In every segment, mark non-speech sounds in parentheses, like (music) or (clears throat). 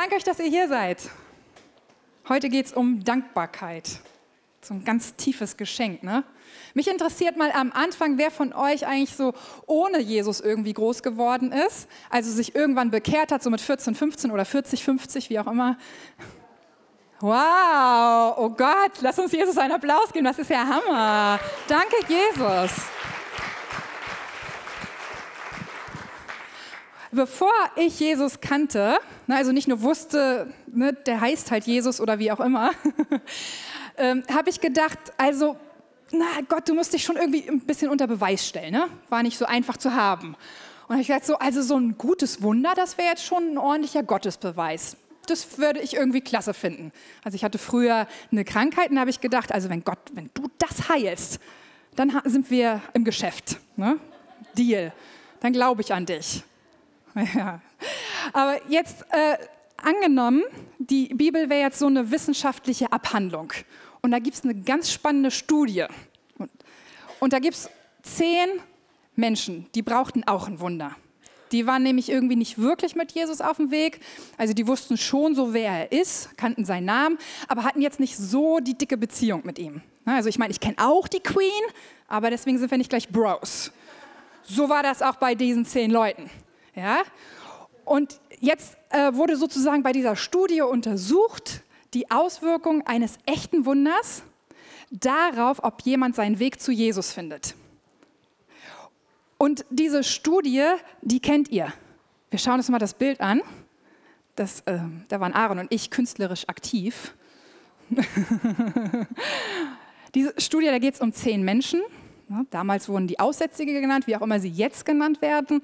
danke euch, dass ihr hier seid. Heute geht es um Dankbarkeit. So ein ganz tiefes Geschenk, ne? Mich interessiert mal am Anfang, wer von euch eigentlich so ohne Jesus irgendwie groß geworden ist, also sich irgendwann bekehrt hat, so mit 14, 15 oder 40, 50, wie auch immer. Wow, oh Gott, lass uns Jesus einen Applaus geben, das ist ja Hammer. Danke, Jesus. Bevor ich Jesus kannte, ne, also nicht nur wusste, ne, der heißt halt Jesus oder wie auch immer, (laughs) ähm, habe ich gedacht, also, na Gott, du musst dich schon irgendwie ein bisschen unter Beweis stellen. Ne? War nicht so einfach zu haben. Und ich gedacht, so, also so ein gutes Wunder, das wäre jetzt schon ein ordentlicher Gottesbeweis. Das würde ich irgendwie klasse finden. Also ich hatte früher eine Krankheit und habe ich gedacht, also wenn Gott, wenn du das heilst, dann sind wir im Geschäft. Ne? Deal. Dann glaube ich an dich. (laughs) Ja. Aber jetzt äh, angenommen, die Bibel wäre jetzt so eine wissenschaftliche Abhandlung. Und da gibt es eine ganz spannende Studie. Und, und da gibt es zehn Menschen, die brauchten auch ein Wunder. Die waren nämlich irgendwie nicht wirklich mit Jesus auf dem Weg. Also die wussten schon so, wer er ist, kannten seinen Namen, aber hatten jetzt nicht so die dicke Beziehung mit ihm. Also ich meine, ich kenne auch die Queen, aber deswegen sind wir nicht gleich Bros. So war das auch bei diesen zehn Leuten. Ja? Und jetzt äh, wurde sozusagen bei dieser Studie untersucht die Auswirkung eines echten Wunders darauf, ob jemand seinen Weg zu Jesus findet. Und diese Studie, die kennt ihr. Wir schauen uns mal das Bild an. Das, äh, da waren Aaron und ich künstlerisch aktiv. (laughs) Diese Studie, da geht es um zehn Menschen. Damals wurden die Aussätzige genannt, wie auch immer sie jetzt genannt werden.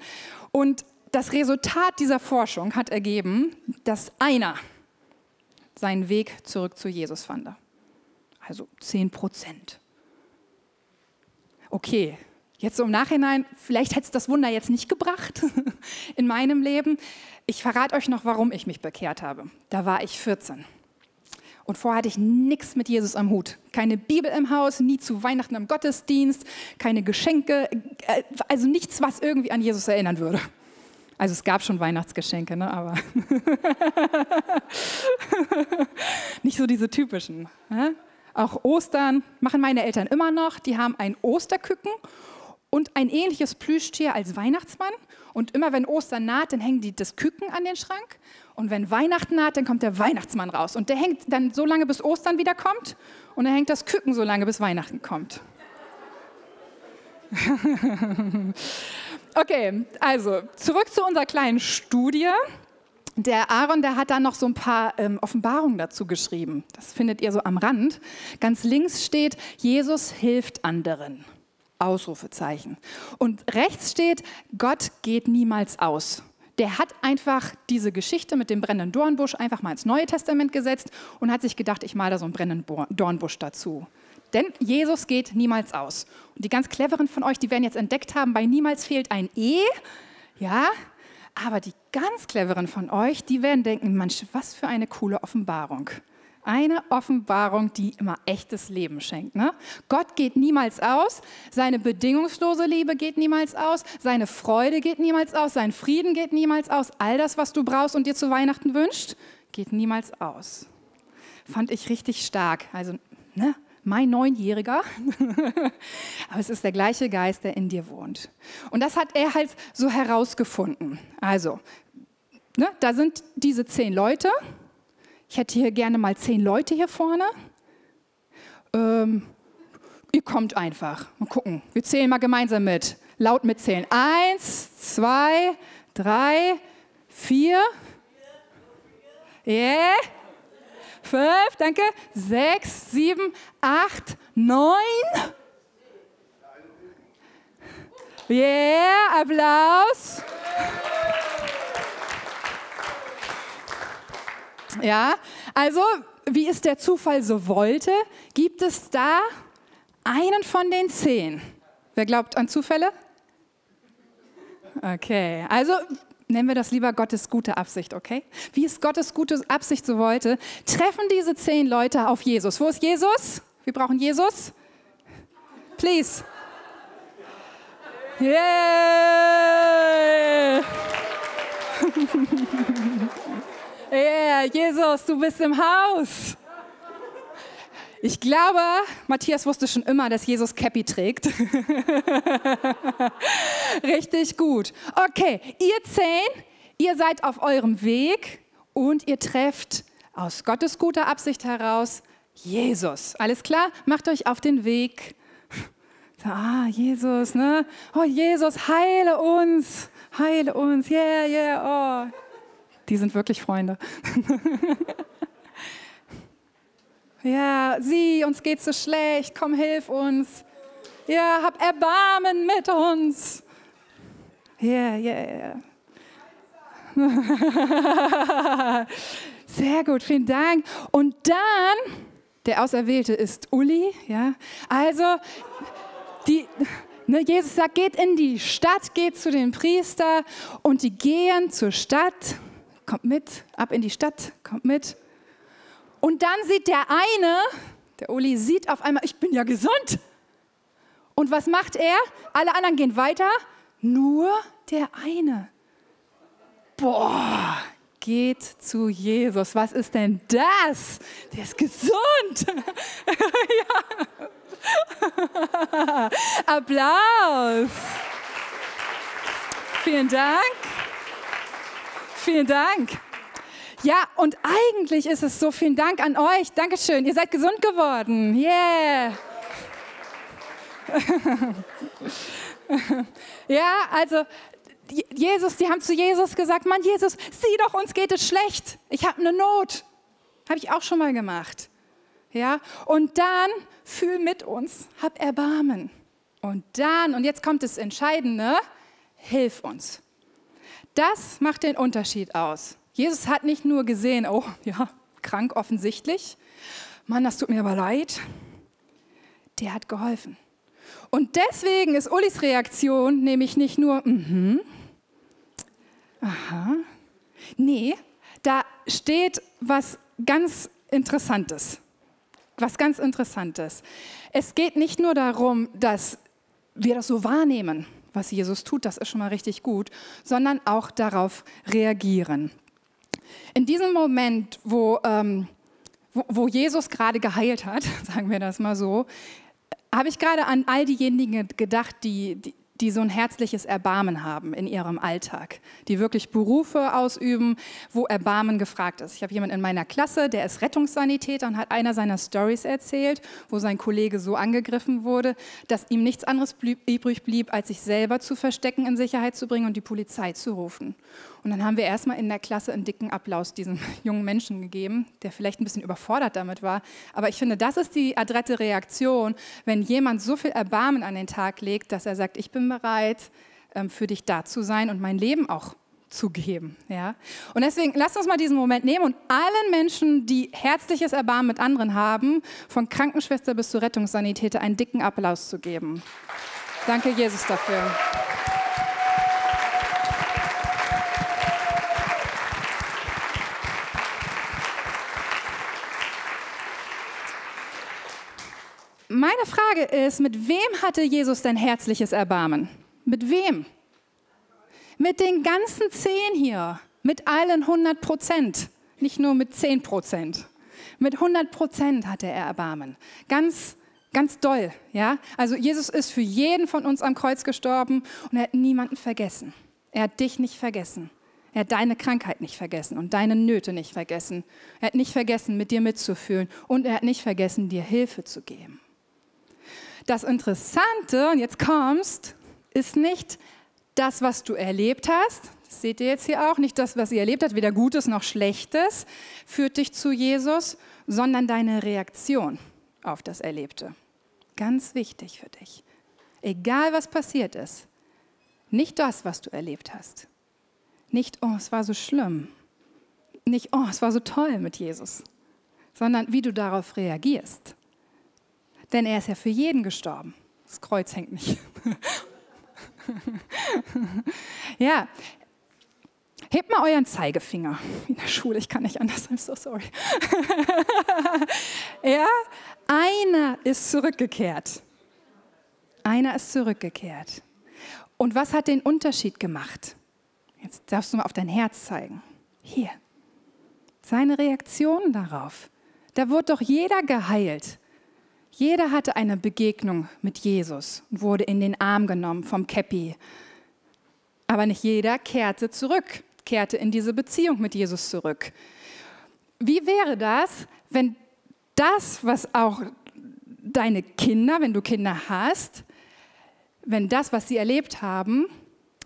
Und das Resultat dieser Forschung hat ergeben, dass einer seinen Weg zurück zu Jesus fand. Also 10 Prozent. Okay, jetzt im Nachhinein, vielleicht hätte es das Wunder jetzt nicht gebracht (laughs) in meinem Leben. Ich verrate euch noch, warum ich mich bekehrt habe. Da war ich 14. Und vorher hatte ich nichts mit Jesus am Hut. Keine Bibel im Haus, nie zu Weihnachten im Gottesdienst, keine Geschenke, äh, also nichts, was irgendwie an Jesus erinnern würde. Also es gab schon Weihnachtsgeschenke, ne? aber (laughs) nicht so diese typischen. Ne? Auch Ostern machen meine Eltern immer noch. Die haben ein Osterküken und ein ähnliches Plüschtier als Weihnachtsmann. Und immer wenn Ostern naht, dann hängen die das Küken an den Schrank. Und wenn Weihnachten naht, dann kommt der Weihnachtsmann raus. Und der hängt dann so lange, bis Ostern wieder kommt. Und dann hängt das Küken so lange, bis Weihnachten kommt. (laughs) Okay, also zurück zu unserer kleinen Studie. Der Aaron, der hat da noch so ein paar ähm, Offenbarungen dazu geschrieben. Das findet ihr so am Rand. Ganz links steht, Jesus hilft anderen. Ausrufezeichen. Und rechts steht, Gott geht niemals aus. Der hat einfach diese Geschichte mit dem brennenden Dornbusch einfach mal ins Neue Testament gesetzt und hat sich gedacht, ich male da so einen brennenden Dornbusch dazu. Denn Jesus geht niemals aus. Und die ganz cleveren von euch, die werden jetzt entdeckt haben, bei niemals fehlt ein E. Ja, aber die ganz cleveren von euch, die werden denken, Mensch, was für eine coole Offenbarung. Eine Offenbarung, die immer echtes Leben schenkt. Ne? Gott geht niemals aus, seine bedingungslose Liebe geht niemals aus, seine Freude geht niemals aus, sein Frieden geht niemals aus. All das, was du brauchst und dir zu Weihnachten wünscht, geht niemals aus. Fand ich richtig stark. Also, ne? Mein Neunjähriger, (laughs) aber es ist der gleiche Geist, der in dir wohnt. Und das hat er halt so herausgefunden. Also, ne, da sind diese zehn Leute. Ich hätte hier gerne mal zehn Leute hier vorne. Ähm, ihr kommt einfach. Mal gucken. Wir zählen mal gemeinsam mit. Laut mitzählen. Eins, zwei, drei, vier. Yeah fünf, danke, sechs, sieben, acht, neun. Yeah, Applaus. Ja, also wie es der Zufall so wollte, gibt es da einen von den zehn. Wer glaubt an Zufälle? Okay, also nennen wir das lieber Gottes gute Absicht, okay? Wie es Gottes gute Absicht so wollte, treffen diese zehn Leute auf Jesus. Wo ist Jesus? Wir brauchen Jesus. Please. Yeah. (laughs) Yeah, Jesus, du bist im Haus. Ich glaube, Matthias wusste schon immer, dass Jesus Cappy trägt. (laughs) Richtig gut. Okay, ihr zehn, ihr seid auf eurem Weg und ihr trefft aus Gottes guter Absicht heraus Jesus. Alles klar? Macht euch auf den Weg. (laughs) Ah, Jesus, ne? Oh, Jesus, heile uns. Heile uns. Yeah, yeah, oh. Die sind wirklich Freunde. (laughs) Ja, sieh, uns geht so schlecht, komm, hilf uns. Ja, hab Erbarmen mit uns. Ja, ja, ja. Sehr gut, vielen Dank. Und dann, der Auserwählte ist Uli, ja. Also, die, ne, Jesus sagt, geht in die Stadt, geht zu den Priester und die gehen zur Stadt. Kommt mit, ab in die Stadt, kommt mit. Und dann sieht der eine, der Uli sieht auf einmal, ich bin ja gesund. Und was macht er? Alle anderen gehen weiter, nur der eine. Boah, geht zu Jesus. Was ist denn das? Der ist gesund. (laughs) (laughs) Applaus. Vielen Dank. Vielen Dank. Ja, und eigentlich ist es so, vielen Dank an euch. Dankeschön, ihr seid gesund geworden. Yeah. (laughs) ja, also Jesus, die haben zu Jesus gesagt, Mann, Jesus, sieh doch, uns geht es schlecht. Ich habe eine Not. Habe ich auch schon mal gemacht. Ja, und dann fühl mit uns, hab Erbarmen. Und dann, und jetzt kommt das Entscheidende, hilf uns. Das macht den Unterschied aus. Jesus hat nicht nur gesehen, oh ja, krank offensichtlich, Mann, das tut mir aber leid. Der hat geholfen. Und deswegen ist Ulis Reaktion nämlich nicht nur, mhm, aha, nee, da steht was ganz Interessantes. Was ganz Interessantes. Es geht nicht nur darum, dass wir das so wahrnehmen, was Jesus tut, das ist schon mal richtig gut, sondern auch darauf reagieren. In diesem Moment, wo, ähm, wo, wo Jesus gerade geheilt hat, (laughs) sagen wir das mal so, habe ich gerade an all diejenigen gedacht, die, die, die so ein herzliches Erbarmen haben in ihrem Alltag, die wirklich Berufe ausüben, wo Erbarmen gefragt ist. Ich habe jemanden in meiner Klasse, der ist Rettungssanitäter und hat einer seiner Stories erzählt, wo sein Kollege so angegriffen wurde, dass ihm nichts anderes übrig blieb, als sich selber zu verstecken, in Sicherheit zu bringen und die Polizei zu rufen. Und dann haben wir erstmal in der Klasse einen dicken Applaus diesem (laughs) jungen Menschen gegeben, der vielleicht ein bisschen überfordert damit war. Aber ich finde, das ist die adrette Reaktion, wenn jemand so viel Erbarmen an den Tag legt, dass er sagt, ich bin bereit, ähm, für dich da zu sein und mein Leben auch zu geben. Ja? Und deswegen lasst uns mal diesen Moment nehmen und allen Menschen, die herzliches Erbarmen mit anderen haben, von Krankenschwester bis zu Rettungssanitäter, einen dicken Applaus zu geben. Danke, Jesus, dafür. Meine Frage ist, mit wem hatte Jesus denn herzliches Erbarmen? Mit wem? Mit den ganzen zehn hier, mit allen 100 Prozent, nicht nur mit 10 Prozent. Mit 100 Prozent hatte er Erbarmen. Ganz, ganz doll, ja? Also Jesus ist für jeden von uns am Kreuz gestorben und er hat niemanden vergessen. Er hat dich nicht vergessen. Er hat deine Krankheit nicht vergessen und deine Nöte nicht vergessen. Er hat nicht vergessen, mit dir mitzufühlen und er hat nicht vergessen, dir Hilfe zu geben. Das Interessante, und jetzt kommst, ist nicht das, was du erlebt hast, das seht ihr jetzt hier auch, nicht das, was ihr erlebt habt, weder Gutes noch Schlechtes, führt dich zu Jesus, sondern deine Reaktion auf das Erlebte. Ganz wichtig für dich. Egal was passiert ist, nicht das, was du erlebt hast. Nicht, oh, es war so schlimm. Nicht, oh, es war so toll mit Jesus. Sondern wie du darauf reagierst. Denn er ist ja für jeden gestorben. Das Kreuz hängt nicht. (laughs) ja, hebt mal euren Zeigefinger. In der Schule, ich kann nicht anders, I'm so sorry. (laughs) ja, einer ist zurückgekehrt. Einer ist zurückgekehrt. Und was hat den Unterschied gemacht? Jetzt darfst du mal auf dein Herz zeigen. Hier. Seine Reaktion darauf. Da wurde doch jeder geheilt. Jeder hatte eine Begegnung mit Jesus und wurde in den Arm genommen vom Käppi. Aber nicht jeder kehrte zurück, kehrte in diese Beziehung mit Jesus zurück. Wie wäre das, wenn das, was auch deine Kinder, wenn du Kinder hast, wenn das, was sie erlebt haben,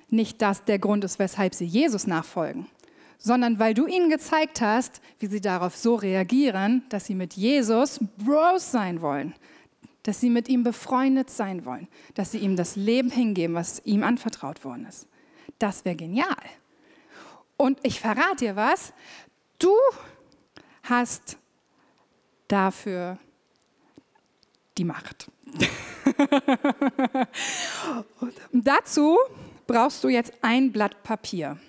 nicht das der Grund ist, weshalb sie Jesus nachfolgen, sondern weil du ihnen gezeigt hast, wie sie darauf so reagieren, dass sie mit Jesus Bros sein wollen, dass sie mit ihm befreundet sein wollen, dass sie ihm das Leben hingeben, was ihm anvertraut worden ist. Das wäre genial. Und ich verrate dir was, du hast dafür die Macht. (laughs) dazu brauchst du jetzt ein Blatt Papier.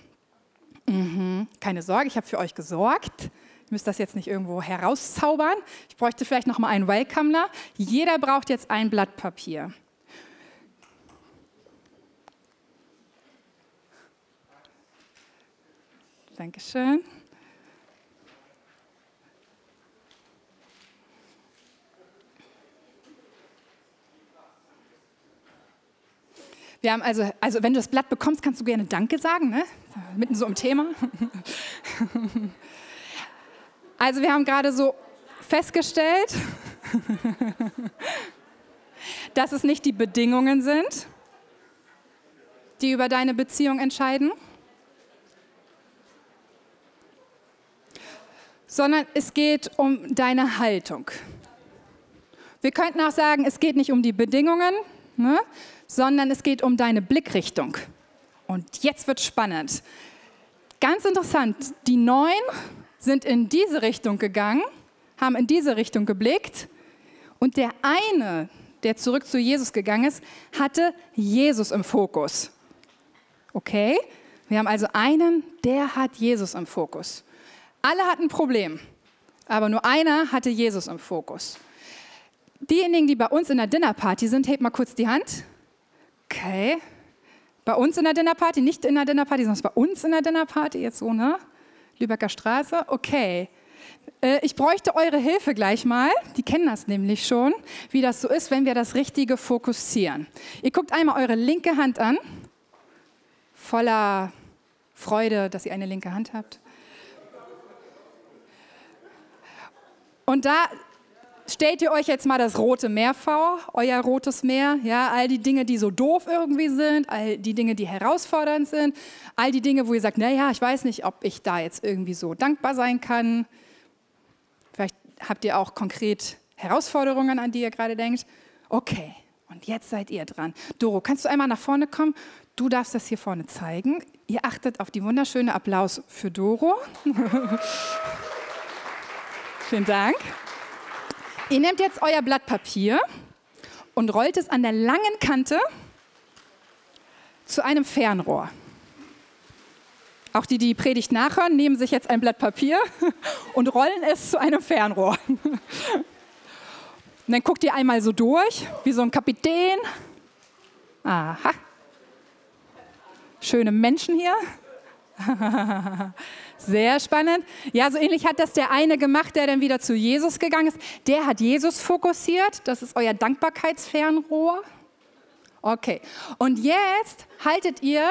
Mhm. Keine Sorge, ich habe für euch gesorgt. Ihr müsst das jetzt nicht irgendwo herauszaubern. Ich bräuchte vielleicht noch mal einen Welcomer. Jeder braucht jetzt ein Blatt Papier. Dankeschön. Wir haben also, also wenn du das Blatt bekommst, kannst du gerne Danke sagen, ne? Mitten so im Thema. Also wir haben gerade so festgestellt, dass es nicht die Bedingungen sind, die über deine Beziehung entscheiden, sondern es geht um deine Haltung. Wir könnten auch sagen, es geht nicht um die Bedingungen, ne, sondern es geht um deine Blickrichtung. Und jetzt wird spannend. Ganz interessant, die Neun sind in diese Richtung gegangen, haben in diese Richtung geblickt und der eine, der zurück zu Jesus gegangen ist, hatte Jesus im Fokus. Okay? Wir haben also einen, der hat Jesus im Fokus. Alle hatten ein Problem, aber nur einer hatte Jesus im Fokus. Diejenigen, die bei uns in der Dinnerparty sind, hebt mal kurz die Hand. Okay. Bei uns in der Dinnerparty, nicht in der Dinnerparty, sondern bei uns in der Dinnerparty, jetzt so, ne? Lübecker Straße. Okay. Äh, ich bräuchte eure Hilfe gleich mal. Die kennen das nämlich schon, wie das so ist, wenn wir das Richtige fokussieren. Ihr guckt einmal eure linke Hand an, voller Freude, dass ihr eine linke Hand habt. Und da stellt ihr euch jetzt mal das Rote Meer vor, euer rotes Meer, ja, all die Dinge, die so doof irgendwie sind, all die Dinge, die herausfordernd sind, all die Dinge, wo ihr sagt, naja, ich weiß nicht, ob ich da jetzt irgendwie so dankbar sein kann. Vielleicht habt ihr auch konkret Herausforderungen, an die ihr gerade denkt. Okay, und jetzt seid ihr dran. Doro, kannst du einmal nach vorne kommen? Du darfst das hier vorne zeigen. Ihr achtet auf die wunderschöne Applaus für Doro. (laughs) Vielen Dank. Ihr nehmt jetzt euer Blatt Papier und rollt es an der langen Kante zu einem Fernrohr. Auch die, die die Predigt nachhören, nehmen sich jetzt ein Blatt Papier (laughs) und rollen es zu einem Fernrohr. Und dann guckt ihr einmal so durch, wie so ein Kapitän. Aha. Schöne Menschen hier. (laughs) Sehr spannend. Ja, so ähnlich hat das der eine gemacht, der dann wieder zu Jesus gegangen ist. Der hat Jesus fokussiert. Das ist euer Dankbarkeitsfernrohr. Okay. Und jetzt haltet ihr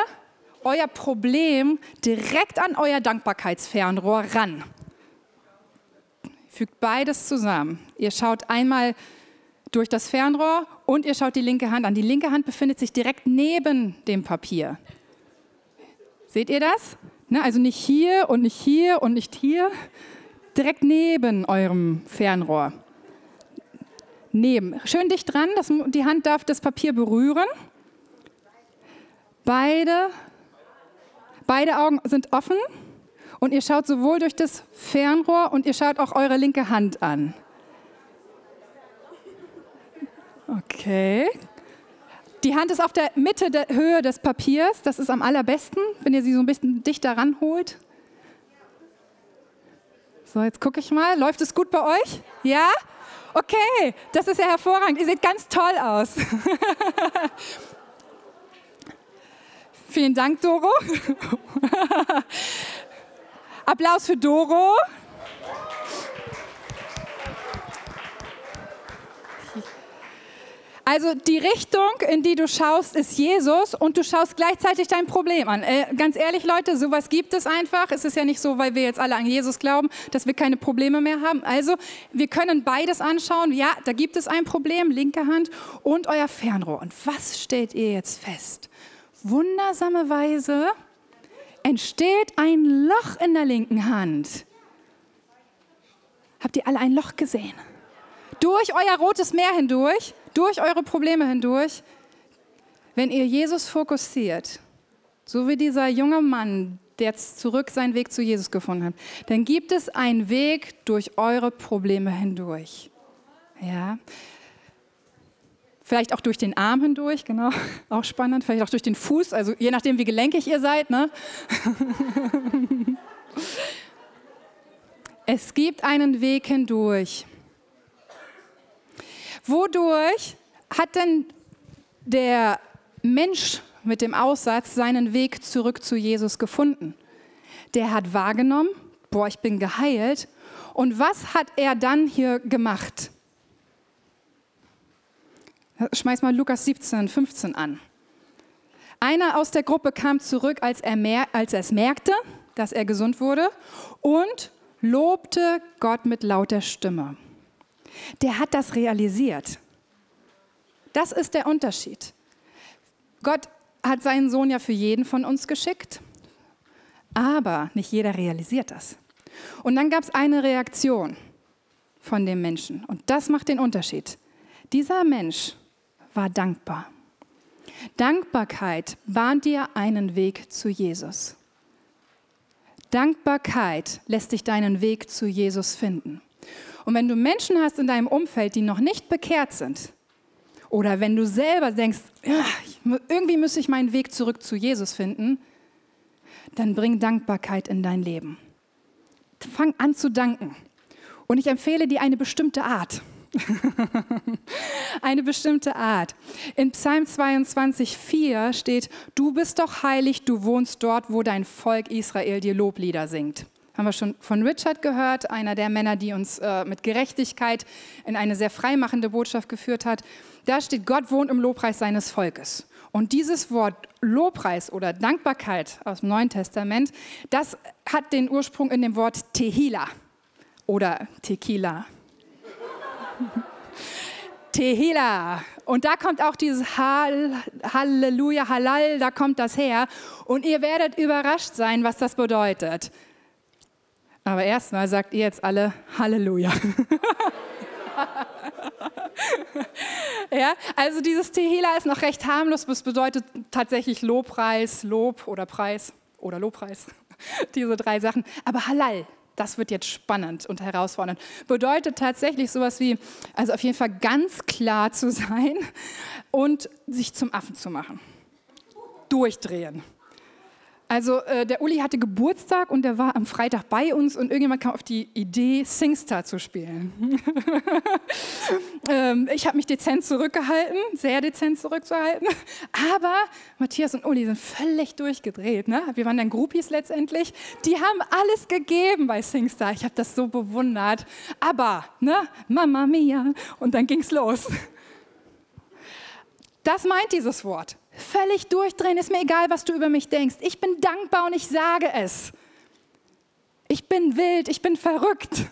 euer Problem direkt an euer Dankbarkeitsfernrohr ran. Fügt beides zusammen. Ihr schaut einmal durch das Fernrohr und ihr schaut die linke Hand an. Die linke Hand befindet sich direkt neben dem Papier. Seht ihr das? Ne, also nicht hier und nicht hier und nicht hier, direkt neben eurem Fernrohr. Neben. Schön dicht dran, das, die Hand darf das Papier berühren. Beide, beide Augen sind offen und ihr schaut sowohl durch das Fernrohr und ihr schaut auch eure linke Hand an. Okay, die Hand ist auf der Mitte der Höhe des Papiers. Das ist am allerbesten, wenn ihr sie so ein bisschen dichter ranholt. So, jetzt gucke ich mal. Läuft es gut bei euch? Ja? Okay, das ist ja hervorragend. Ihr seht ganz toll aus. (laughs) Vielen Dank, Doro. (laughs) Applaus für Doro. Also die Richtung, in die du schaust, ist Jesus und du schaust gleichzeitig dein Problem an. Äh, ganz ehrlich, Leute, sowas gibt es einfach. Es ist ja nicht so, weil wir jetzt alle an Jesus glauben, dass wir keine Probleme mehr haben. Also wir können beides anschauen. Ja, da gibt es ein Problem, linke Hand und euer Fernrohr. Und was stellt ihr jetzt fest? Wundersame Weise entsteht ein Loch in der linken Hand. Habt ihr alle ein Loch gesehen? Durch euer rotes Meer hindurch, durch eure Probleme hindurch, wenn ihr Jesus fokussiert, so wie dieser junge Mann, der jetzt zurück seinen Weg zu Jesus gefunden hat, dann gibt es einen Weg durch eure Probleme hindurch. Ja. Vielleicht auch durch den Arm hindurch, genau, (laughs) auch spannend. Vielleicht auch durch den Fuß, also je nachdem, wie gelenkig ihr seid. Ne? (laughs) es gibt einen Weg hindurch. Wodurch hat denn der Mensch mit dem Aussatz seinen Weg zurück zu Jesus gefunden? Der hat wahrgenommen, boah, ich bin geheilt. Und was hat er dann hier gemacht? Schmeiß mal Lukas 17, 15 an. Einer aus der Gruppe kam zurück, als er, als er es merkte, dass er gesund wurde und lobte Gott mit lauter Stimme der hat das realisiert. Das ist der Unterschied. Gott hat seinen Sohn ja für jeden von uns geschickt, aber nicht jeder realisiert das. Und dann gab es eine Reaktion von dem Menschen und das macht den Unterschied. Dieser Mensch war dankbar. Dankbarkeit bahnt dir einen Weg zu Jesus. Dankbarkeit lässt dich deinen Weg zu Jesus finden. Und wenn du Menschen hast in deinem Umfeld, die noch nicht bekehrt sind, oder wenn du selber denkst, irgendwie müsste ich meinen Weg zurück zu Jesus finden, dann bring Dankbarkeit in dein Leben. Fang an zu danken. Und ich empfehle dir eine bestimmte Art. (laughs) eine bestimmte Art. In Psalm 22, 4 steht, du bist doch heilig, du wohnst dort, wo dein Volk Israel dir Loblieder singt haben wir schon von Richard gehört, einer der Männer, die uns äh, mit Gerechtigkeit in eine sehr freimachende Botschaft geführt hat. Da steht, Gott wohnt im Lobpreis seines Volkes. Und dieses Wort Lobpreis oder Dankbarkeit aus dem Neuen Testament, das hat den Ursprung in dem Wort Tehila oder Tequila. (laughs) Tehila. Und da kommt auch dieses Hall, Halleluja, Halal, da kommt das her. Und ihr werdet überrascht sein, was das bedeutet. Aber erstmal sagt ihr jetzt alle Halleluja. (laughs) ja, also dieses Tehila ist noch recht harmlos, es bedeutet tatsächlich Lobpreis, Lob oder Preis oder Lobpreis. (laughs) Diese drei Sachen. Aber Halal, das wird jetzt spannend und herausfordernd. Bedeutet tatsächlich sowas wie, also auf jeden Fall ganz klar zu (laughs) sein und sich zum Affen zu machen. Durchdrehen. Also äh, der Uli hatte Geburtstag und der war am Freitag bei uns und irgendjemand kam auf die Idee, Singstar zu spielen. (laughs) ähm, ich habe mich dezent zurückgehalten, sehr dezent zurückzuhalten, aber Matthias und Uli sind völlig durchgedreht. Ne? Wir waren dann Groupies letztendlich. Die haben alles gegeben bei Singstar. Ich habe das so bewundert. Aber, ne, Mama Mia, und dann ging es los. Das meint dieses Wort. Völlig durchdrehen, ist mir egal, was du über mich denkst. Ich bin dankbar und ich sage es. Ich bin wild, ich bin verrückt.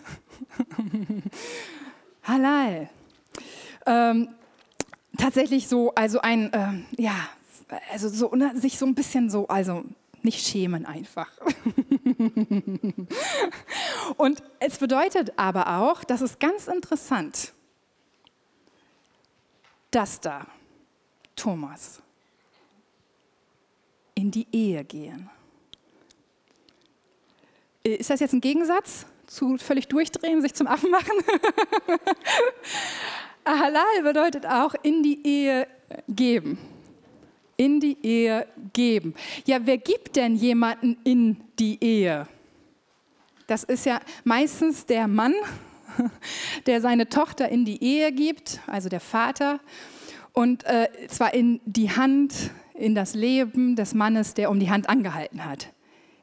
(laughs) Halal. Ähm, tatsächlich so, also ein, ähm, ja, also so, ne, sich so ein bisschen so, also nicht schämen einfach. (laughs) und es bedeutet aber auch, das ist ganz interessant, dass da Thomas in die Ehe gehen. Äh, ist das jetzt ein Gegensatz zu völlig durchdrehen, sich zum Affen machen? (laughs) Halal bedeutet auch in die Ehe geben. In die Ehe geben. Ja, wer gibt denn jemanden in die Ehe? Das ist ja meistens der Mann, (laughs) der seine Tochter in die Ehe gibt, also der Vater, und äh, zwar in die Hand in das Leben des Mannes, der um die Hand angehalten hat.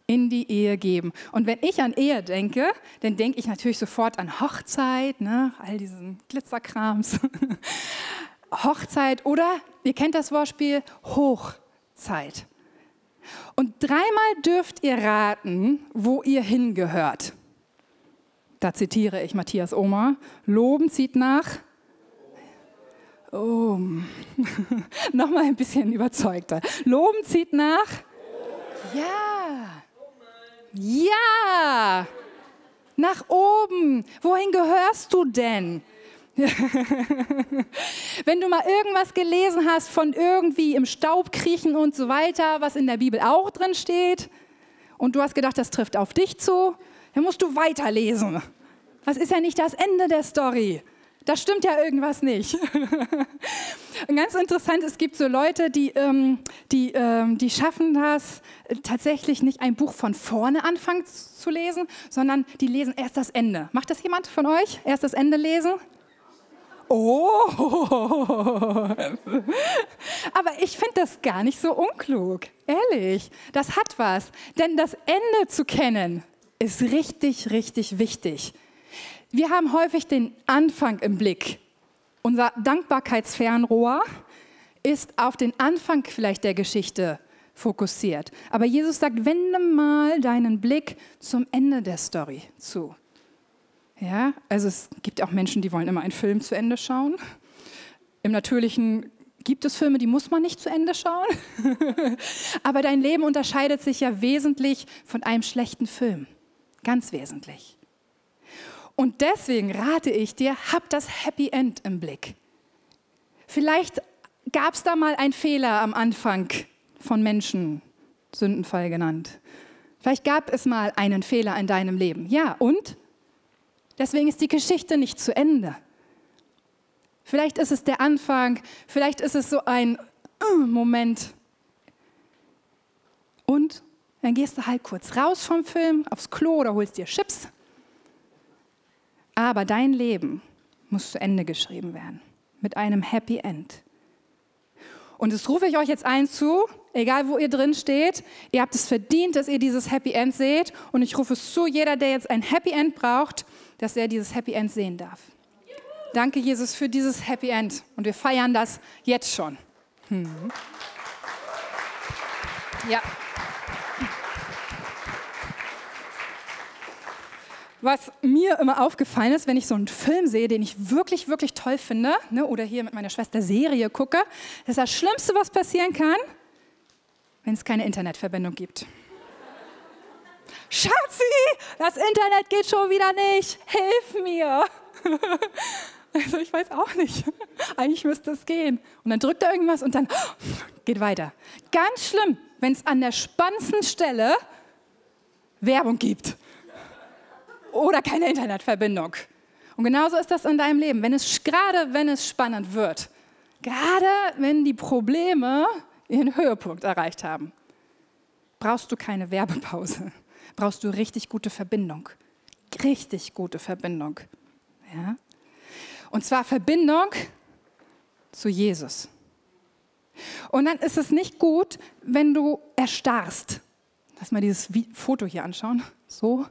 In die Ehe geben. Und wenn ich an Ehe denke, dann denke ich natürlich sofort an Hochzeit, ne? all diesen Glitzerkrams. (laughs) Hochzeit oder, ihr kennt das Wortspiel, Hochzeit. Und dreimal dürft ihr raten, wo ihr hingehört. Da zitiere ich Matthias Oma. Loben zieht nach. (laughs) Oh. Nochmal ein bisschen überzeugter. Loben zieht nach. Ja. Ja. Nach oben. Wohin gehörst du denn? (laughs) Wenn du mal irgendwas gelesen hast von irgendwie im Staub kriechen und so weiter, was in der Bibel auch drin steht, und du hast gedacht, das trifft auf dich zu, dann musst du weiterlesen. Das ist ja nicht das Ende der Story. Da stimmt ja irgendwas nicht. Und (laughs) ganz interessant, es gibt so Leute, die, ähm, die, ähm, die schaffen das äh, tatsächlich nicht ein Buch von vorne anfangen zu lesen, sondern die lesen erst das Ende. Macht das jemand von euch? Erst das Ende lesen? Oh, (laughs) aber ich finde das gar nicht so unklug, ehrlich. Das hat was, denn das Ende zu kennen ist richtig, richtig wichtig. Wir haben häufig den Anfang im Blick. Unser Dankbarkeitsfernrohr ist auf den Anfang vielleicht der Geschichte fokussiert. Aber Jesus sagt, wende mal deinen Blick zum Ende der Story zu. Ja, also es gibt auch Menschen, die wollen immer einen Film zu Ende schauen. Im Natürlichen gibt es Filme, die muss man nicht zu Ende schauen. (laughs) Aber dein Leben unterscheidet sich ja wesentlich von einem schlechten Film. Ganz wesentlich. Und deswegen rate ich dir, hab das Happy End im Blick. Vielleicht gab es da mal einen Fehler am Anfang von Menschen, Sündenfall genannt. Vielleicht gab es mal einen Fehler in deinem Leben. Ja, und? Deswegen ist die Geschichte nicht zu Ende. Vielleicht ist es der Anfang, vielleicht ist es so ein uh, Moment. Und dann gehst du halt kurz raus vom Film, aufs Klo oder holst dir Chips. Aber dein Leben muss zu Ende geschrieben werden. Mit einem Happy End. Und das rufe ich euch jetzt ein zu, egal wo ihr drin steht. Ihr habt es verdient, dass ihr dieses Happy End seht. Und ich rufe es zu, jeder, der jetzt ein Happy End braucht, dass er dieses Happy End sehen darf. Danke, Jesus, für dieses Happy End. Und wir feiern das jetzt schon. Hm. Ja. Was mir immer aufgefallen ist, wenn ich so einen Film sehe, den ich wirklich, wirklich toll finde, ne, oder hier mit meiner Schwester Serie gucke, ist das Schlimmste, was passieren kann, wenn es keine Internetverbindung gibt. Schatzi, das Internet geht schon wieder nicht. Hilf mir. (laughs) Also ich weiß auch nicht. (laughs) Eigentlich müsste es gehen. Und dann drückt er irgendwas und dann (gasps) geht weiter. Ganz schlimm, wenn es an der spannendsten Stelle Werbung gibt. Oder keine Internetverbindung. Und genauso ist das in deinem Leben. Wenn es, gerade wenn es spannend wird, gerade wenn die Probleme ihren Höhepunkt erreicht haben, brauchst du keine Werbepause brauchst du richtig gute Verbindung. Richtig gute Verbindung. Ja? Und zwar Verbindung zu Jesus. Und dann ist es nicht gut, wenn du erstarrst. Lass mal dieses Foto hier anschauen. So.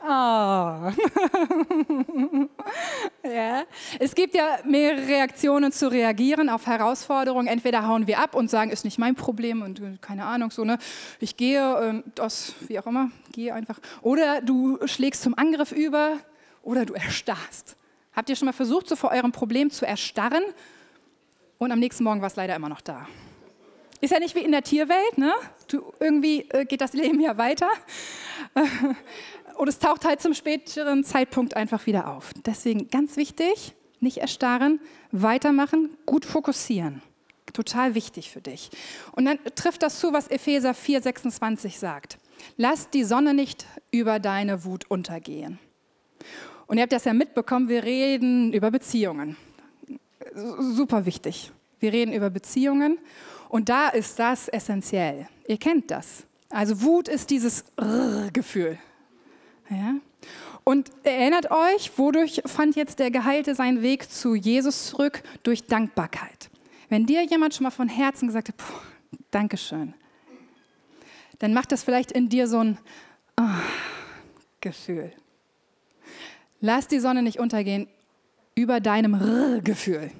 Oh. (laughs) (laughs) ja. Es gibt ja mehrere Reaktionen zu reagieren auf Herausforderungen. Entweder hauen wir ab und sagen, ist nicht mein Problem und äh, keine Ahnung, so, ne? ich gehe, äh, das, wie auch immer, gehe einfach. Oder du schlägst zum Angriff über oder du erstarrst. Habt ihr schon mal versucht, so vor eurem Problem zu erstarren? Und am nächsten Morgen war es leider immer noch da. Ist ja nicht wie in der Tierwelt, ne? Du, irgendwie äh, geht das Leben ja weiter. (laughs) und es taucht halt zum späteren Zeitpunkt einfach wieder auf. Deswegen ganz wichtig, nicht erstarren, weitermachen, gut fokussieren. Total wichtig für dich. Und dann trifft das zu, was Epheser 4, 26 sagt. Lass die Sonne nicht über deine Wut untergehen. Und ihr habt das ja mitbekommen, wir reden über Beziehungen. Super wichtig. Wir reden über Beziehungen und da ist das essentiell. Ihr kennt das. Also Wut ist dieses Gefühl. Ja? Und erinnert euch, wodurch fand jetzt der Geheilte seinen Weg zu Jesus zurück? Durch Dankbarkeit. Wenn dir jemand schon mal von Herzen gesagt hat, Dankeschön, dann macht das vielleicht in dir so ein, oh, Gefühl. Lass die Sonne nicht untergehen über deinem R-Gefühl.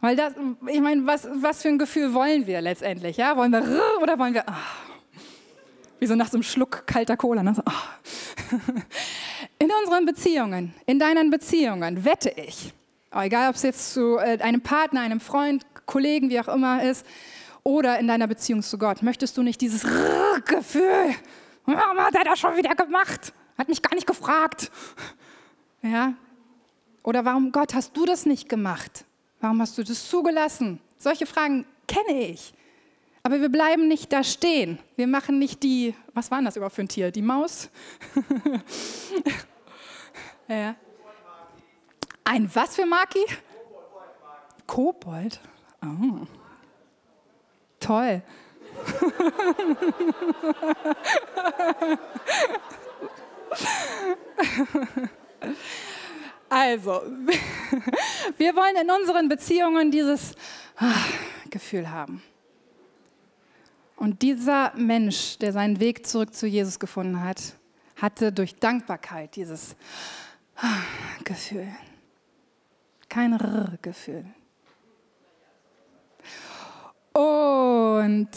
Weil das, ich meine, was, was für ein Gefühl wollen wir letztendlich? Ja? Wollen wir R oder wollen wir ah, wie so nach so einem Schluck kalter Cola? Ne? So, ah. (laughs) In unseren Beziehungen, in deinen Beziehungen wette ich, egal ob es jetzt zu äh, einem Partner, einem Freund, Kollegen, wie auch immer ist, oder in deiner Beziehung zu Gott, möchtest du nicht dieses Gefühl, warum hat er das schon wieder gemacht? Hat mich gar nicht gefragt. Ja? Oder warum, Gott, hast du das nicht gemacht? Warum hast du das zugelassen? Solche Fragen kenne ich. Aber wir bleiben nicht da stehen. Wir machen nicht die, was war das überhaupt für ein Tier? Die Maus? (laughs) ja. Ein was für Maki? Kobold. Oh. Toll. (laughs) (laughs) Also, (laughs) wir wollen in unseren Beziehungen dieses ah, Gefühl haben. Und dieser Mensch, der seinen Weg zurück zu Jesus gefunden hat, hatte durch Dankbarkeit dieses ah, Gefühl. Kein R-Gefühl. Und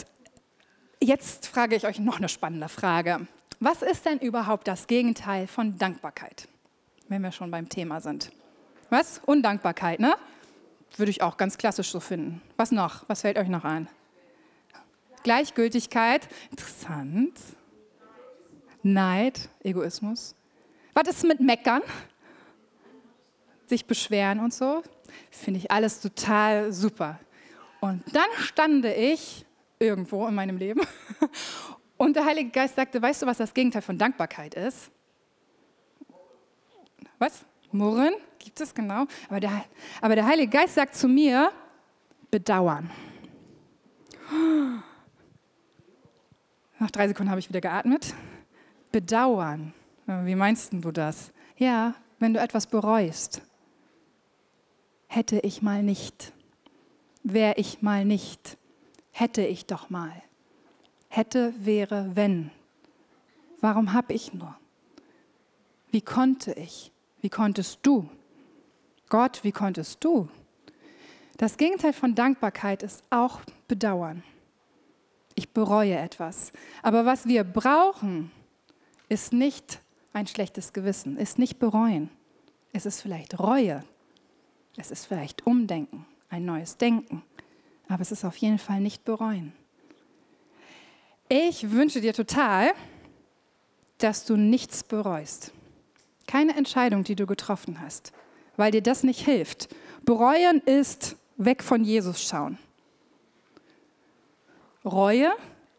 jetzt frage ich euch noch eine spannende Frage. Was ist denn überhaupt das Gegenteil von Dankbarkeit, wenn wir schon beim Thema sind? Was? Undankbarkeit, ne? Würde ich auch ganz klassisch so finden. Was noch? Was fällt euch noch ein? Gleichgültigkeit. Interessant. Neid, Egoismus. Was ist mit Meckern? Sich beschweren und so. Finde ich alles total super. Und dann stande ich irgendwo in meinem Leben und der Heilige Geist sagte, weißt du, was das Gegenteil von Dankbarkeit ist? Was? Murren? Gibt es genau? Aber der, aber der Heilige Geist sagt zu mir, bedauern. Nach drei Sekunden habe ich wieder geatmet. Bedauern. Wie meinst du das? Ja, wenn du etwas bereust. Hätte ich mal nicht wäre ich mal nicht, hätte ich doch mal. Hätte, wäre, wenn. Warum habe ich nur? Wie konnte ich? Wie konntest du? Gott, wie konntest du? Das Gegenteil von Dankbarkeit ist auch Bedauern. Ich bereue etwas. Aber was wir brauchen, ist nicht ein schlechtes Gewissen, ist nicht bereuen. Es ist vielleicht Reue. Es ist vielleicht Umdenken ein neues Denken. Aber es ist auf jeden Fall nicht bereuen. Ich wünsche dir total, dass du nichts bereust. Keine Entscheidung, die du getroffen hast, weil dir das nicht hilft. Bereuen ist weg von Jesus schauen. Reue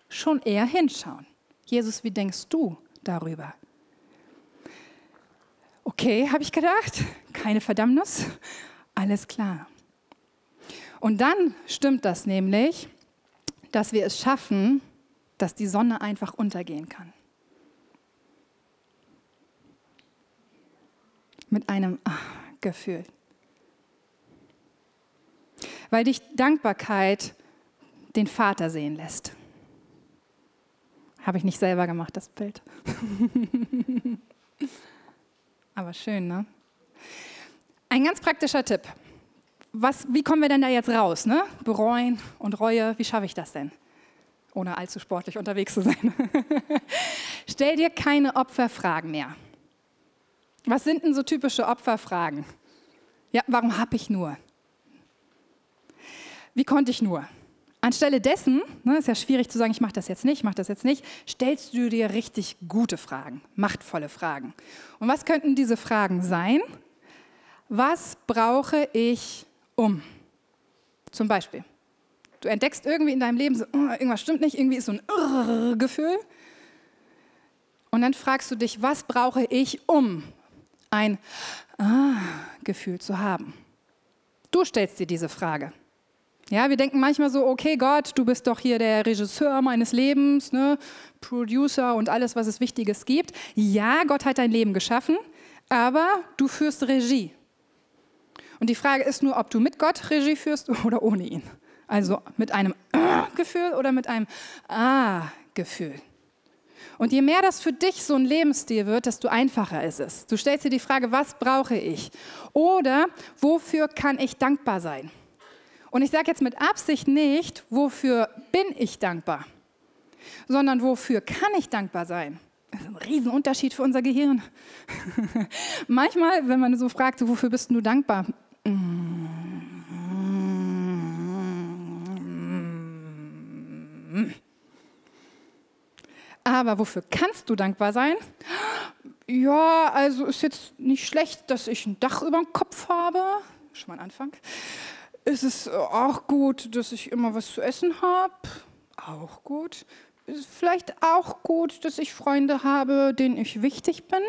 schon eher hinschauen. Jesus, wie denkst du darüber? Okay, habe ich gedacht, keine Verdammnis, alles klar. Und dann stimmt das nämlich, dass wir es schaffen, dass die Sonne einfach untergehen kann. Mit einem ach, Gefühl. Weil dich Dankbarkeit den Vater sehen lässt. Habe ich nicht selber gemacht, das Bild. (laughs) Aber schön, ne? Ein ganz praktischer Tipp was, wie kommen wir denn da jetzt raus? Ne? Bereuen und Reue, wie schaffe ich das denn? Ohne allzu sportlich unterwegs zu sein. (laughs) Stell dir keine Opferfragen mehr. Was sind denn so typische Opferfragen? Ja, warum habe ich nur? Wie konnte ich nur? Anstelle dessen, ne, ist ja schwierig zu sagen, ich mache das jetzt nicht, ich mache das jetzt nicht, stellst du dir richtig gute Fragen, machtvolle Fragen. Und was könnten diese Fragen sein? Was brauche ich um. Zum Beispiel, du entdeckst irgendwie in deinem Leben, so, oh, irgendwas stimmt nicht, irgendwie ist so ein Gefühl. Und dann fragst du dich, was brauche ich, um ein ah, Gefühl zu haben? Du stellst dir diese Frage. Ja, wir denken manchmal so, okay Gott, du bist doch hier der Regisseur meines Lebens, ne? Producer und alles, was es Wichtiges gibt. Ja, Gott hat dein Leben geschaffen, aber du führst Regie. Und die Frage ist nur, ob du mit Gott Regie führst oder ohne ihn. Also mit einem (clears throat) Gefühl oder mit einem Ah-Gefühl. Und je mehr das für dich so ein Lebensstil wird, desto einfacher ist es. Du stellst dir die Frage, was brauche ich? Oder wofür kann ich dankbar sein? Und ich sage jetzt mit Absicht nicht, wofür bin ich dankbar, sondern wofür kann ich dankbar sein? Das ist ein Riesenunterschied für unser Gehirn. (laughs) Manchmal, wenn man so fragt, wofür bist du dankbar? Aber wofür kannst du dankbar sein? Ja, also ist jetzt nicht schlecht, dass ich ein Dach über dem Kopf habe. Schon mal ein Anfang. Ist es auch gut, dass ich immer was zu essen habe? Auch gut. Ist vielleicht auch gut, dass ich Freunde habe, denen ich wichtig bin?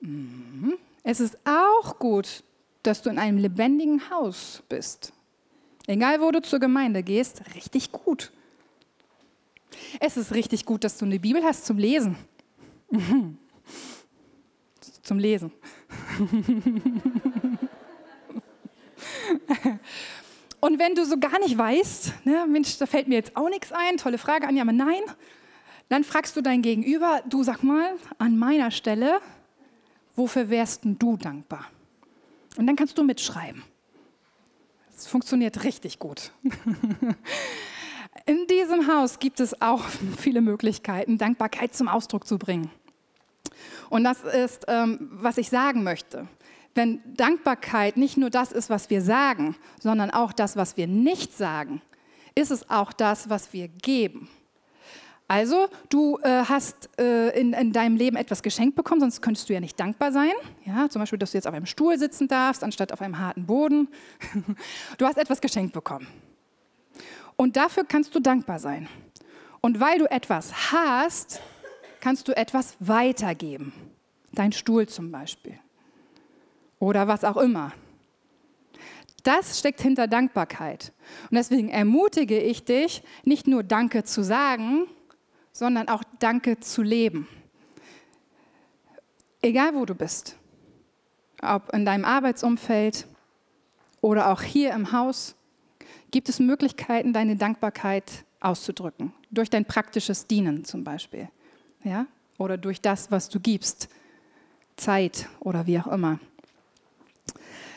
Mhm. Es ist auch gut, dass du in einem lebendigen Haus bist. Egal, wo du zur Gemeinde gehst, richtig gut. Es ist richtig gut, dass du eine Bibel hast zum Lesen. (laughs) Zum Lesen. (laughs) Und wenn du so gar nicht weißt, ne, Mensch, da fällt mir jetzt auch nichts ein, tolle Frage, Anja, aber nein, dann fragst du dein Gegenüber, du sag mal, an meiner Stelle, wofür wärst denn du dankbar? Und dann kannst du mitschreiben. Das funktioniert richtig gut. (laughs) In diesem Haus gibt es auch (laughs) viele Möglichkeiten, Dankbarkeit zum Ausdruck zu bringen. Und das ist, ähm, was ich sagen möchte. Wenn Dankbarkeit nicht nur das ist, was wir sagen, sondern auch das, was wir nicht sagen, ist es auch das, was wir geben. Also, du äh, hast äh, in, in, deinem Leben etwas geschenkt bekommen, sonst könntest du ja nicht dankbar sein. Ja, zum Beispiel, dass du jetzt auf einem Stuhl sitzen darfst, anstatt auf einem harten Boden. (laughs) Du hast etwas geschenkt bekommen. Und dafür kannst du dankbar sein. Und weil du etwas hast, kannst du etwas weitergeben. Dein Stuhl zum Beispiel. Oder was auch immer. Das steckt hinter Dankbarkeit. Und deswegen ermutige ich dich, nicht nur Danke zu sagen, sondern auch Danke zu leben. Egal wo du bist, ob in deinem Arbeitsumfeld oder auch hier im Haus, gibt es Möglichkeiten, deine Dankbarkeit auszudrücken. Durch dein praktisches Dienen zum Beispiel. Ja? Oder durch das, was du gibst. Zeit oder wie auch immer.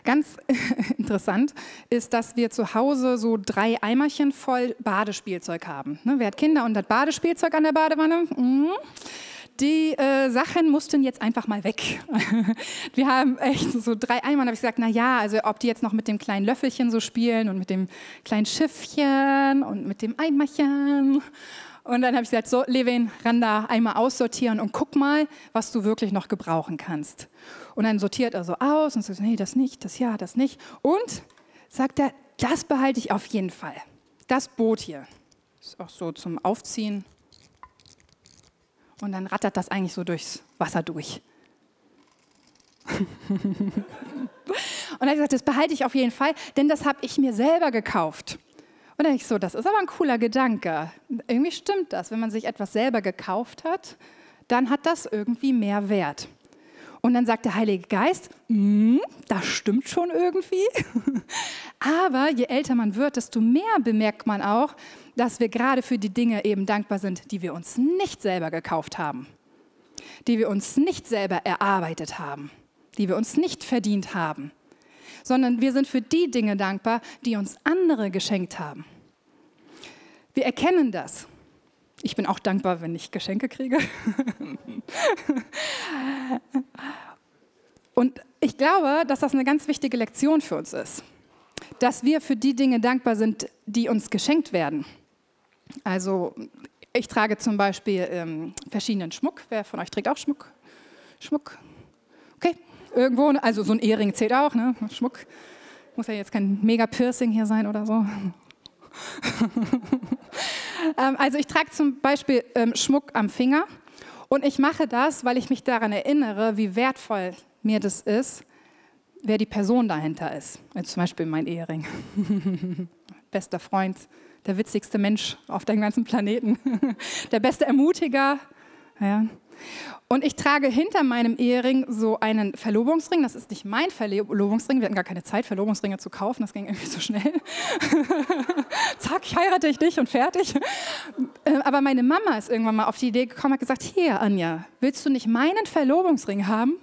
Ganz (laughs) interessant ist, dass wir zu Hause so drei Eimerchen voll Badespielzeug haben. Ne, wer hat Kinder und hat Badespielzeug an der Badewanne? Mhm die äh, Sachen mussten jetzt einfach mal weg. (laughs) Wir haben echt so drei Eimer, habe ich gesagt, na ja, also ob die jetzt noch mit dem kleinen Löffelchen so spielen und mit dem kleinen Schiffchen und mit dem Eimerchen. Und dann habe ich gesagt, so, Levin, ran da einmal aussortieren und guck mal, was du wirklich noch gebrauchen kannst. Und dann sortiert er so aus und sagt, nee, das nicht, das ja, das nicht. Und sagt er, das behalte ich auf jeden Fall. Das Boot hier ist auch so zum Aufziehen und dann rattert das eigentlich so durchs Wasser durch. (laughs) und er hat gesagt, das behalte ich auf jeden Fall, denn das habe ich mir selber gekauft. Und dann ich so, das ist aber ein cooler Gedanke. Irgendwie stimmt das. Wenn man sich etwas selber gekauft hat, dann hat das irgendwie mehr Wert. Und dann sagt der Heilige Geist, mm, das stimmt schon irgendwie. (laughs) Aber je älter man wird, desto mehr bemerkt man auch, dass wir gerade für die Dinge eben dankbar sind, die wir uns nicht selber gekauft haben, die wir uns nicht selber erarbeitet haben, die wir uns nicht verdient haben, sondern wir sind für die Dinge dankbar, die uns andere geschenkt haben. Wir erkennen das. Ich bin auch dankbar, wenn ich Geschenke kriege. Und ich glaube, dass das eine ganz wichtige Lektion für uns ist, dass wir für die Dinge dankbar sind, die uns geschenkt werden. Also ich trage zum Beispiel ähm, verschiedenen Schmuck. Wer von euch trägt auch Schmuck? Schmuck? Okay, irgendwo, also so ein Ehering zählt auch, ne? Schmuck. Muss ja jetzt kein Mega-Piercing hier sein oder so. (laughs) ähm, also ich trage zum Beispiel ähm, Schmuck am Finger und ich mache das, weil ich mich daran erinnere, wie wertvoll mir das ist, wer die Person dahinter ist. Also zum Beispiel mein Ehering. (laughs) Bester Freund, der witzigste Mensch auf dem ganzen Planeten, (laughs) der beste Ermutiger. Ja. Und ich trage hinter meinem Ehering so einen Verlobungsring. Das ist nicht mein Verlobungsring. Wir hatten gar keine Zeit, Verlobungsringe zu kaufen. Das ging irgendwie so schnell. (laughs) Zack, ich heirate ich dich und fertig. Äh, aber meine Mama ist irgendwann mal auf die Idee gekommen, hat gesagt, hier Anja, willst du nicht meinen Verlobungsring haben?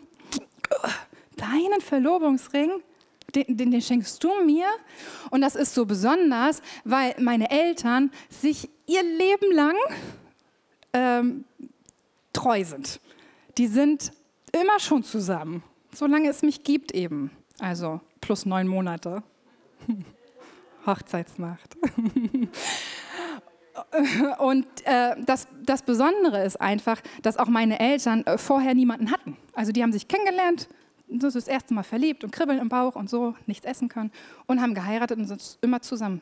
Deinen Verlobungsring? Den, den, den, schenkst du mir. Und das ist so besonders, weil meine Eltern sich ihr Leben lang ähm, treu sind. Die sind immer schon zusammen, solange es mich gibt eben. Also plus neun Monate. (laughs) Hochzeitsnacht. (laughs) Und äh, das, das Besondere ist einfach, dass auch meine Eltern äh, vorher niemanden hatten. Also die haben sich kennengelernt, das, das erste Mal verliebt und kribbeln im Bauch und so, nichts essen können und haben geheiratet und sind immer zusammen.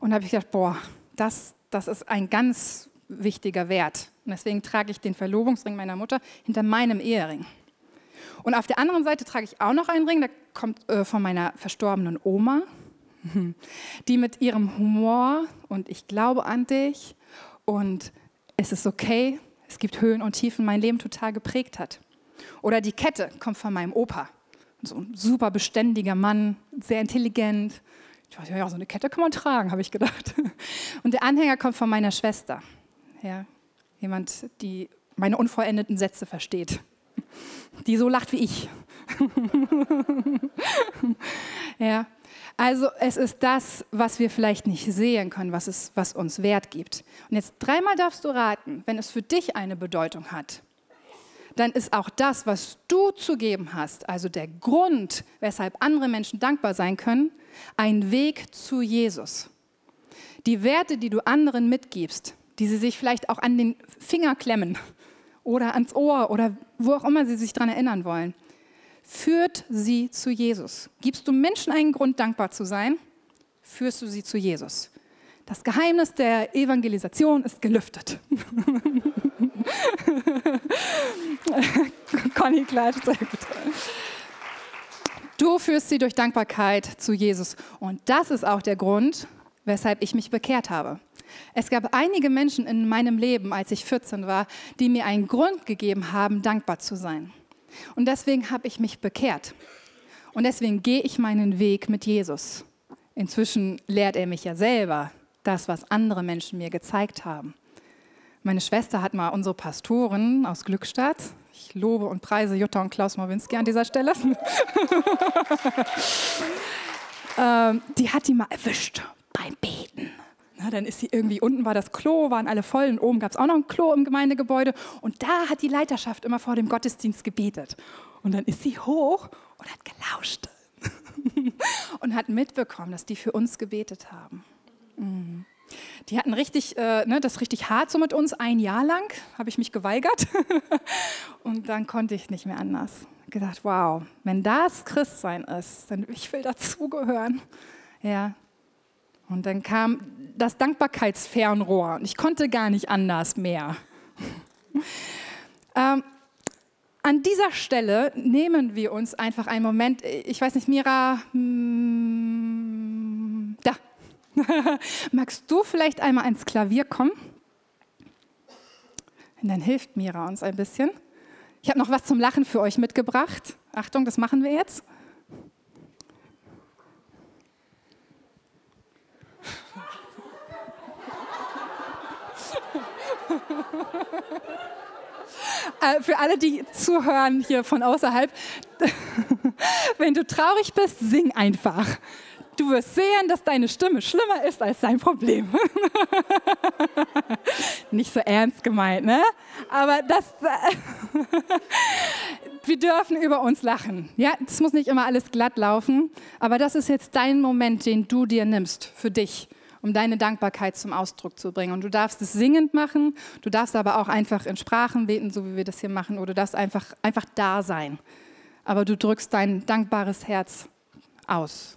Und da habe ich gedacht, boah, das, das ist ein ganz wichtiger Wert. Und deswegen trage ich den Verlobungsring meiner Mutter hinter meinem Ehering. Und auf der anderen Seite trage ich auch noch einen Ring, der kommt äh, von meiner verstorbenen Oma, (laughs) die mit ihrem Humor und ich glaube an dich und es ist okay, es gibt Höhen und Tiefen, mein Leben total geprägt hat. Oder die Kette kommt von meinem Opa, so ein super beständiger Mann, sehr intelligent. Ich dachte, ja, so eine Kette kann man tragen, habe ich gedacht. (laughs) Und der Anhänger kommt von meiner Schwester. Ja, jemand, die meine unvollendeten Sätze versteht, die so lacht wie ich. (laughs) ja, also es ist das, was wir vielleicht nicht sehen können, was, es, was uns Wert gibt. Und jetzt dreimal darfst du raten, wenn es für dich eine Bedeutung hat, dann ist auch das, was du zu geben hast, also der Grund, weshalb andere Menschen dankbar sein können, ein Weg zu Jesus. Die Werte, die du anderen mitgibst, die sie sich vielleicht auch an den Finger klemmen oder ans Ohr oder wo auch immer sie sich daran erinnern wollen, führt sie zu Jesus. Gibst du Menschen einen Grund, dankbar zu sein, führst du sie zu Jesus. Das Geheimnis der Evangelisation ist gelüftet. (laughs) Conny klatscht sehr gut. Du führst sie durch Dankbarkeit zu Jesus. Und das ist auch der Grund, weshalb ich mich bekehrt habe. Es gab einige Menschen in meinem Leben, als ich 14 war, die mir einen Grund gegeben haben, dankbar zu sein. Und deswegen habe ich mich bekehrt. Und deswegen gehe ich meinen Weg mit Jesus. Inzwischen lehrt er mich ja selber das, was andere Menschen mir gezeigt haben. Meine Schwester hat mal unsere Pastoren aus Glückstadt, ich lobe und preise Jutta und Klaus Mowinski an dieser Stelle, (laughs) ähm, die hat die mal erwischt beim Beten. Na, dann ist sie irgendwie, unten war das Klo, waren alle voll und oben gab es auch noch ein Klo im Gemeindegebäude. Und da hat die Leiterschaft immer vor dem Gottesdienst gebetet. Und dann ist sie hoch und hat gelauscht (laughs) und hat mitbekommen, dass die für uns gebetet haben. Mhm. Die hatten richtig, äh, ne, das richtig hart so mit uns, ein Jahr lang habe ich mich geweigert (laughs) und dann konnte ich nicht mehr anders. Gedacht, wow, wenn das Christsein ist, dann ich will dazugehören. Ja, und dann kam das Dankbarkeitsfernrohr und ich konnte gar nicht anders mehr. (laughs) ähm, an dieser Stelle nehmen wir uns einfach einen Moment, ich weiß nicht, Mira, mm, da. (laughs) Magst du vielleicht einmal ans Klavier kommen? Und dann hilft Mira uns ein bisschen. Ich habe noch was zum Lachen für euch mitgebracht. Achtung, das machen wir jetzt. (laughs) für alle, die zuhören hier von außerhalb, (laughs) wenn du traurig bist, sing einfach. Du wirst sehen, dass deine Stimme schlimmer ist als dein Problem. (laughs) Nicht so ernst gemeint, ne? Aber das, wir dürfen über uns lachen. Ja, es muss nicht immer alles glatt laufen, aber das ist jetzt dein Moment, den du dir nimmst für dich um deine Dankbarkeit zum Ausdruck zu bringen. Und du darfst es singend machen, du darfst aber auch einfach in Sprachen beten, so wie wir das hier machen, oder du darfst einfach, einfach da sein. Aber du drückst dein dankbares Herz aus.